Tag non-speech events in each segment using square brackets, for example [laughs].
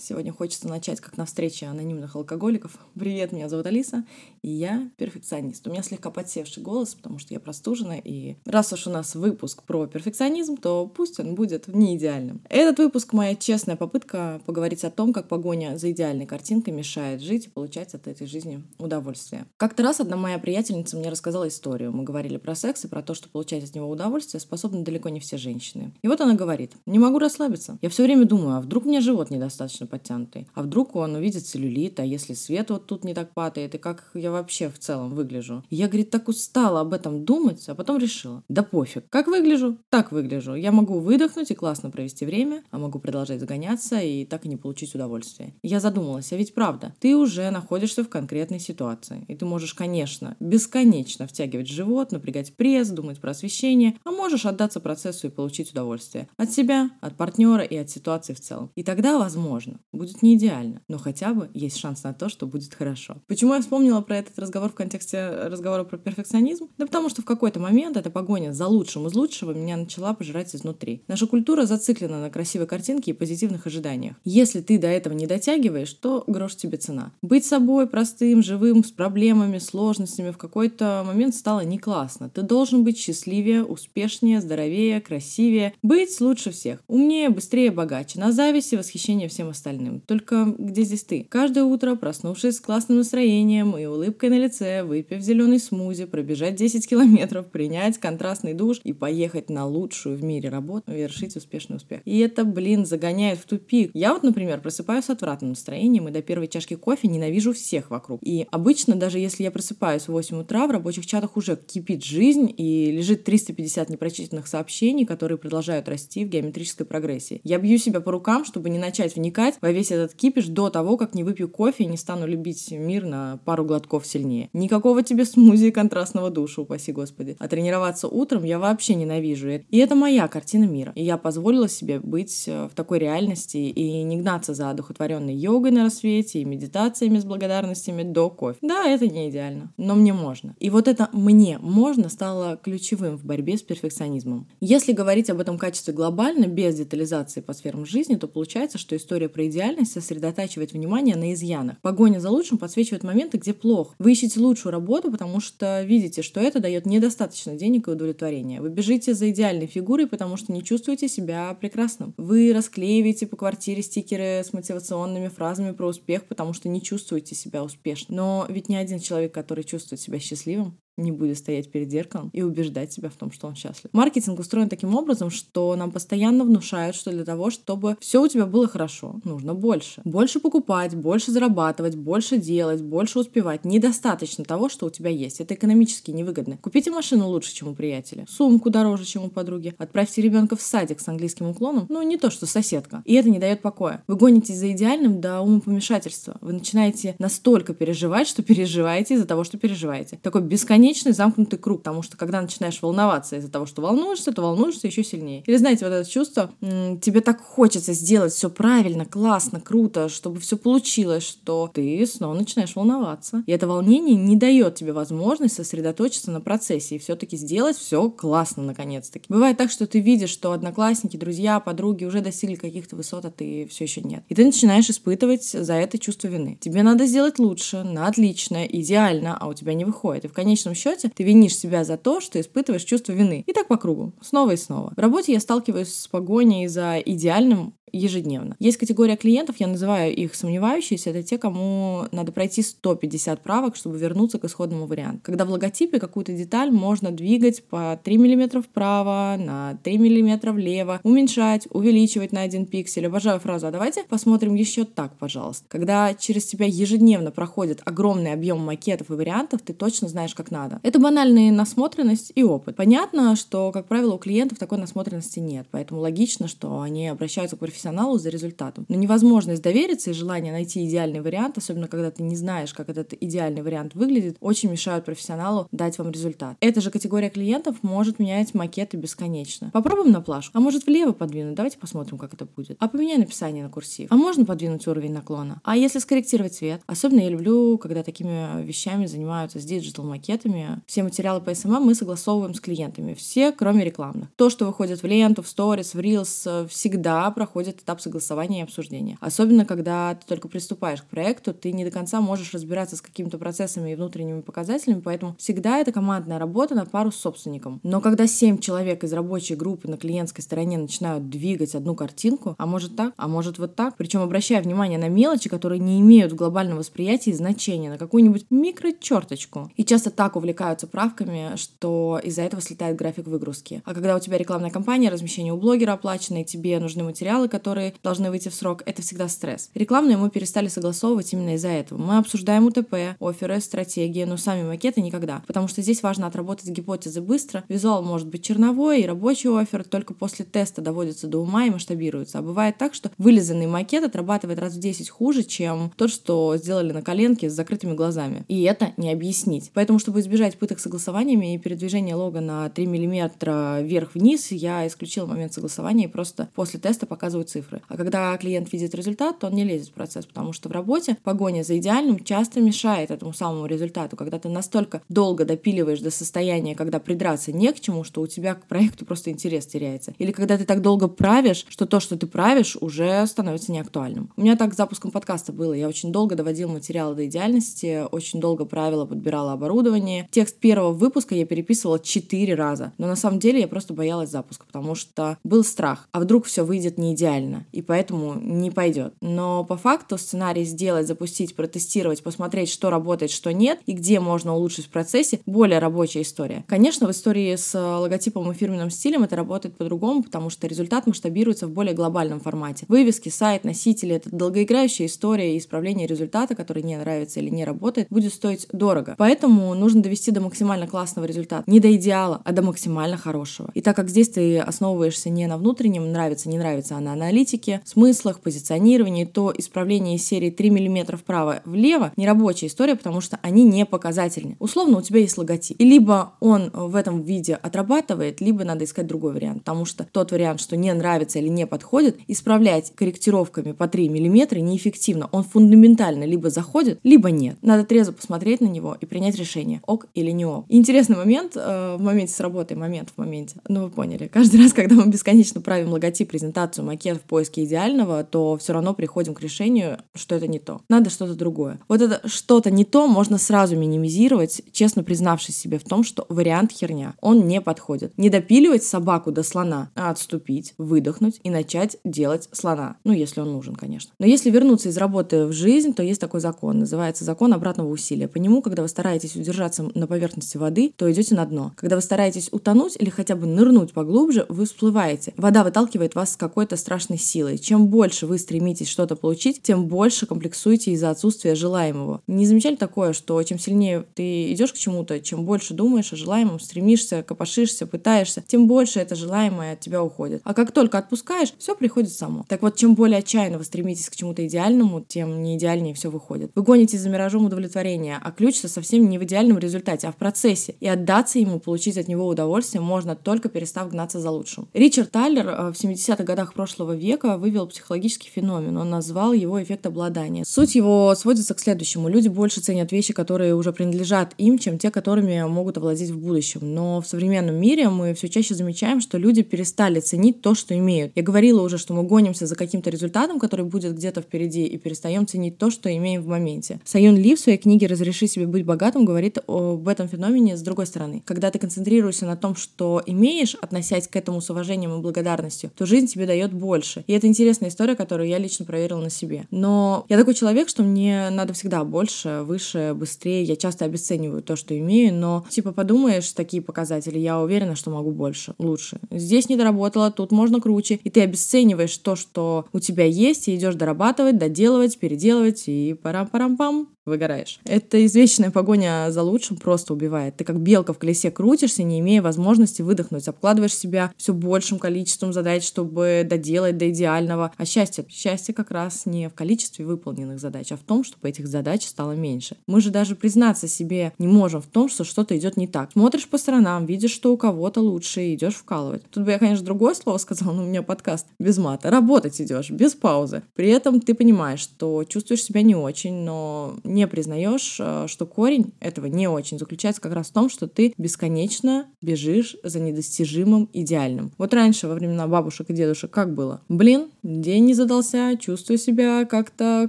Сегодня хочется начать как на встрече анонимных алкоголиков. Привет, меня зовут Алиса, и я перфекционист. У меня слегка подсевший голос, потому что я простужена, и раз уж у нас выпуск про перфекционизм, то пусть он будет не идеальным. Этот выпуск — моя честная попытка поговорить о том, как погоня за идеальной картинкой мешает жить и получать от этой жизни удовольствие. Как-то раз одна моя приятельница мне рассказала историю. Мы говорили про секс и про то, что получать от него удовольствие способны далеко не все женщины. И вот она говорит, не могу расслабиться. Я все время думаю, а вдруг меня живот недостаточно подтянутый? А вдруг он увидит целлюлит? А если свет вот тут не так падает? И как я вообще в целом выгляжу? Я, говорит, так устала об этом думать, а потом решила. Да пофиг. Как выгляжу? Так выгляжу. Я могу выдохнуть и классно провести время, а могу продолжать загоняться и так и не получить удовольствие. Я задумалась, а ведь правда, ты уже находишься в конкретной ситуации. И ты можешь, конечно, бесконечно втягивать живот, напрягать пресс, думать про освещение, а можешь отдаться процессу и получить удовольствие. От себя, от партнера и от ситуации в целом. И тогда, возможно, будет не идеально, но хотя бы есть шанс на то, что будет хорошо. Почему я вспомнила про этот разговор в контексте разговора про перфекционизм? Да потому что в какой-то момент эта погоня за лучшим из лучшего меня начала пожирать изнутри. Наша культура зациклена на красивой картинке и позитивных ожиданиях. Если ты до этого не дотягиваешь, то грош тебе цена. Быть собой простым, живым, с проблемами, сложностями в какой-то момент стало не классно. Ты должен быть счастливее, успешнее, здоровее, красивее, быть лучше всех, умнее, быстрее, богаче. На зависть и восхищение всем остальным. Только где здесь ты? Каждое утро, проснувшись с классным настроением и улыбкой на лице, выпив зеленый смузи, пробежать 10 километров, принять контрастный душ и поехать на лучшую в мире работу, вершить успешный успех. И это, блин, загоняет в тупик. Я вот, например, просыпаюсь с отвратным настроением и до первой чашки кофе ненавижу всех вокруг. И обычно, даже если я просыпаюсь в 8 утра, в рабочих чатах уже кипит жизнь и лежит 350 непрочитанных сообщений, которые продолжают расти в геометрической прогрессии. Я бью себя по рукам, чтобы не начать вникать во весь этот кипиш до того, как не выпью кофе и не стану любить мир на пару глотков сильнее. Никакого тебе смузи и контрастного душа, упаси господи. А тренироваться утром я вообще ненавижу. И это моя картина мира. И я позволила себе быть э, в такой реальности и не гнаться за одухотворенной йогой на рассвете и медитациями с благодарностями до кофе. Да, это не идеально, но мне можно. И вот это «мне можно» стало ключевым в борьбе с перфекционизмом. Если говорить об этом качестве глобально, без детализации по сферам жизни, то получается, что история про идеальность сосредотачивает внимание на изъянах. Погоня за лучшим подсвечивает моменты, где плохо. Вы ищете лучшую работу, потому что видите, что это дает недостаточно денег и удовлетворения. Вы бежите за идеальной фигурой, потому что не чувствуете себя прекрасным. Вы расклеиваете по квартире стикеры с мотивационными фразами про успех, потому что не чувствуете себя успешным. Но ведь ни один человек, который чувствует себя счастливым, не будет стоять перед зеркалом и убеждать себя в том, что он счастлив. Маркетинг устроен таким образом, что нам постоянно внушают, что для того, чтобы все у тебя было хорошо, нужно больше. Больше покупать, больше зарабатывать, больше делать, больше успевать. Недостаточно того, что у тебя есть. Это экономически невыгодно. Купите машину лучше, чем у приятеля. Сумку дороже, чем у подруги. Отправьте ребенка в садик с английским уклоном. Ну, не то, что соседка. И это не дает покоя. Вы гонитесь за идеальным до умопомешательства. Вы начинаете настолько переживать, что переживаете из-за того, что переживаете. Такой бесконечный бесконечный замкнутый круг, потому что когда начинаешь волноваться из-за того, что волнуешься, то волнуешься еще сильнее. Или знаете, вот это чувство, тебе так хочется сделать все правильно, классно, круто, чтобы все получилось, что ты снова начинаешь волноваться. И это волнение не дает тебе возможность сосредоточиться на процессе и все-таки сделать все классно наконец-таки. Бывает так, что ты видишь, что одноклассники, друзья, подруги уже достигли каких-то высот, а ты все еще нет. И ты начинаешь испытывать за это чувство вины. Тебе надо сделать лучше, на отлично, идеально, а у тебя не выходит. И в конечном счете ты винишь себя за то, что испытываешь чувство вины. И так по кругу, снова и снова. В работе я сталкиваюсь с погоней за идеальным ежедневно. Есть категория клиентов, я называю их сомневающиеся, это те, кому надо пройти 150 правок, чтобы вернуться к исходному варианту. Когда в логотипе какую-то деталь можно двигать по 3 мм вправо, на 3 мм влево, уменьшать, увеличивать на 1 пиксель. Обожаю фразу, а давайте посмотрим еще так, пожалуйста. Когда через тебя ежедневно проходит огромный объем макетов и вариантов, ты точно знаешь, как надо. Это банальная насмотренность и опыт. Понятно, что, как правило, у клиентов такой насмотренности нет, поэтому логично, что они обращаются к профессионалам профессионалу за результатом. Но невозможность довериться и желание найти идеальный вариант, особенно когда ты не знаешь, как этот идеальный вариант выглядит, очень мешают профессионалу дать вам результат. Эта же категория клиентов может менять макеты бесконечно. Попробуем на плашку. А может влево подвинуть? Давайте посмотрим, как это будет. А поменяй написание на курсив. А можно подвинуть уровень наклона? А если скорректировать цвет? Особенно я люблю, когда такими вещами занимаются с диджитал-макетами. Все материалы по SMM мы согласовываем с клиентами. Все, кроме рекламных. То, что выходит в ленту, в сторис, в Reels, всегда проходит этап согласования и обсуждения. Особенно, когда ты только приступаешь к проекту, ты не до конца можешь разбираться с какими-то процессами и внутренними показателями, поэтому всегда это командная работа на пару с собственником. Но когда 7 человек из рабочей группы на клиентской стороне начинают двигать одну картинку, а может так, а может вот так, причем обращая внимание на мелочи, которые не имеют в глобальном восприятии значения, на какую-нибудь микрочерточку. И часто так увлекаются правками, что из-за этого слетает график выгрузки. А когда у тебя рекламная кампания, размещение у блогера оплачено, и тебе нужны материалы, которые должны выйти в срок, это всегда стресс. Рекламные мы перестали согласовывать именно из-за этого. Мы обсуждаем УТП, оферы, стратегии, но сами макеты никогда. Потому что здесь важно отработать гипотезы быстро. Визуал может быть черновой, и рабочий офер только после теста доводится до ума и масштабируется. А бывает так, что вылизанный макет отрабатывает раз в 10 хуже, чем тот, что сделали на коленке с закрытыми глазами. И это не объяснить. Поэтому, чтобы избежать пыток согласованиями и передвижения лога на 3 мм вверх-вниз, я исключила момент согласования и просто после теста показываю цифры. А когда клиент видит результат, то он не лезет в процесс, потому что в работе погоня за идеальным часто мешает этому самому результату. Когда ты настолько долго допиливаешь до состояния, когда придраться не к чему, что у тебя к проекту просто интерес теряется. Или когда ты так долго правишь, что то, что ты правишь, уже становится неактуальным. У меня так с запуском подкаста было. Я очень долго доводила материалы до идеальности, очень долго правила, подбирала оборудование. Текст первого выпуска я переписывала четыре раза. Но на самом деле я просто боялась запуска, потому что был страх. А вдруг все выйдет не идеально, и поэтому не пойдет. Но по факту сценарий сделать, запустить, протестировать, посмотреть, что работает, что нет, и где можно улучшить в процессе, более рабочая история. Конечно, в истории с логотипом и фирменным стилем это работает по-другому, потому что результат масштабируется в более глобальном формате. Вывески, сайт, носители — это долгоиграющая история, и исправление результата, который не нравится или не работает, будет стоить дорого. Поэтому нужно довести до максимально классного результата. Не до идеала, а до максимально хорошего. И так как здесь ты основываешься не на внутреннем нравится, не нравится, а на аналитике, смыслах, позиционировании, то исправление из серии 3 мм вправо-влево не рабочая история, потому что они не показательны. Условно у тебя есть логотип. И либо он в этом виде отрабатывает, либо надо искать другой вариант. Потому что тот вариант, что не нравится или не подходит, исправлять корректировками по 3 мм неэффективно. Он фундаментально либо заходит, либо нет. Надо трезво посмотреть на него и принять решение, ок или не ок. интересный момент э, в моменте с работой, момент в моменте. Ну, вы поняли. Каждый раз, когда мы бесконечно правим логотип, презентацию, макет в поиске идеального, то все равно приходим к решению, что это не то. Надо что-то другое. Вот это что-то не то можно сразу минимизировать, честно признавшись себе в том, что вариант херня. Он не подходит. Не допиливать собаку до слона, а отступить, выдохнуть и начать делать слона. Ну, если он нужен, конечно. Но если вернуться из работы в жизнь, то есть такой закон. Называется закон обратного усилия. По нему, когда вы стараетесь удержаться на поверхности воды, то идете на дно. Когда вы стараетесь утонуть или хотя бы нырнуть поглубже, вы всплываете. Вода выталкивает вас с какой-то страшной силой. Чем больше вы стремитесь что-то получить, тем больше комплексуете из-за отсутствия желаемого. Не замечали такое, что чем сильнее ты идешь к чему-то, чем больше думаешь о желаемом, стремишься, копошишься, пытаешься, тем больше это желаемое от тебя уходит. А как только отпускаешь, все приходит само. Так вот, чем более отчаянно вы стремитесь к чему-то идеальному, тем не идеальнее все выходит. Вы гонитесь за миражом удовлетворения, а ключ-то совсем не в идеальном результате, а в процессе. И отдаться ему, получить от него удовольствие можно только перестав гнаться за лучшим. Ричард Тайлер э, в 70-х годах прошлого века вывел психологический феномен. Он назвал его эффект обладания. Суть его сводится к следующему. Люди больше ценят вещи, которые уже принадлежат им, чем те, которыми могут овладеть в будущем. Но в современном мире мы все чаще замечаем, что люди перестали ценить то, что имеют. Я говорила уже, что мы гонимся за каким-то результатом, который будет где-то впереди, и перестаем ценить то, что имеем в моменте. Сайон Ли в своей книге «Разреши себе быть богатым» говорит об этом феномене с другой стороны. Когда ты концентрируешься на том, что имеешь, относясь к этому с уважением и благодарностью, то жизнь тебе дает больше. И это интересная история, которую я лично проверила на себе. Но я такой человек, что мне надо всегда больше, выше, быстрее. Я часто обесцениваю то, что имею, но типа подумаешь, такие показатели, я уверена, что могу больше, лучше. Здесь не доработала, тут можно круче. И ты обесцениваешь то, что у тебя есть, и идешь дорабатывать, доделывать, переделывать, и парам-парам-пам, выгораешь. Это извечная погоня за лучшим просто убивает. Ты как белка в колесе крутишься, не имея возможности выдохнуть, обкладываешь себя все большим количеством задач, чтобы доделать сделать до идеального. А счастье? Счастье как раз не в количестве выполненных задач, а в том, чтобы этих задач стало меньше. Мы же даже признаться себе не можем в том, что что-то идет не так. Смотришь по сторонам, видишь, что у кого-то лучше, и идешь вкалывать. Тут бы я, конечно, другое слово сказала, но у меня подкаст без мата. Работать идешь, без паузы. При этом ты понимаешь, что чувствуешь себя не очень, но не признаешь, э, что корень этого не очень заключается как раз в том, что ты бесконечно бежишь за недостижимым идеальным. Вот раньше, во времена бабушек и дедушек, как было? Блин, день не задался, чувствую себя как-то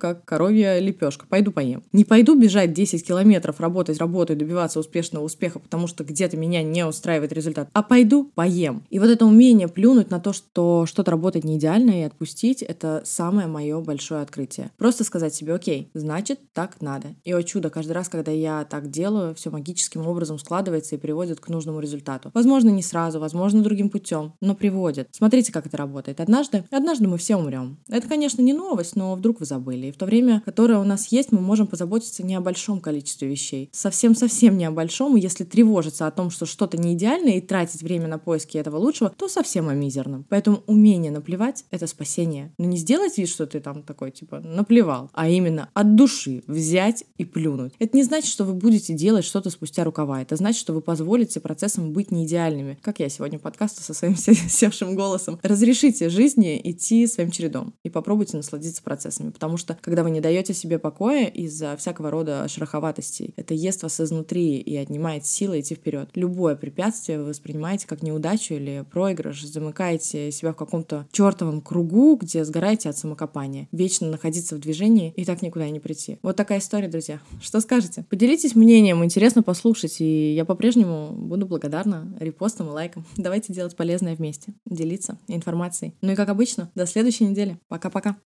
как коровья лепешка. Пойду поем. Не пойду бежать 10 километров, работать, работать, добиваться успешного успеха, потому что где-то меня не устраивает результат, а пойду поем. И вот это умение плюнуть на то, что что-то работает не идеально и отпустить, это самое мое большое открытие. Просто сказать себе, окей, значит, так надо. И, о чудо, каждый раз, когда я так делаю, все магическим образом складывается и приводит к нужному результату. Возможно, не сразу, возможно, другим путем, но приводит. Смотрите, как это работает. Однажды, однажды мы все умрем. Это, конечно, не новость, но вдруг вы забыли. И в то время, которое у нас есть, мы можем позаботиться не о большом количестве вещей. Совсем-совсем не о большом. И если тревожиться о том, что что-то не идеально, и тратить время на поиски этого лучшего, то совсем о мизерном. Поэтому умение наплевать — это спасение. Но не сделать вид, что ты там такой, типа, наплевал, а именно от души взять и плюнуть. Это не значит, что вы будете делать что-то спустя рукава. Это значит, что вы позволите процессам быть не идеальными. Как я сегодня подкасту со своим [laughs] севшим голосом. Разрешите жизни идти своим чередом и попробуйте насладиться процессами. Потому что, когда вы не даете себе покоя из-за всякого рода шероховатостей, это ест вас изнутри и отнимает силы идти вперед. Любое препятствие вы воспринимаете как неудачу или проигрыш, замыкаете себя в каком-то чертовом кругу, где сгораете от самокопания. Вечно находиться в движении и так никуда не прийти. Вот такая история, друзья. Что скажете? Поделитесь мнением, интересно послушать, и я по-прежнему буду благодарна репостам и лайкам. [laughs] Давайте делать полезное вместе, делиться информацией. Ну и как обычно, до следующей недели. Пока-пока.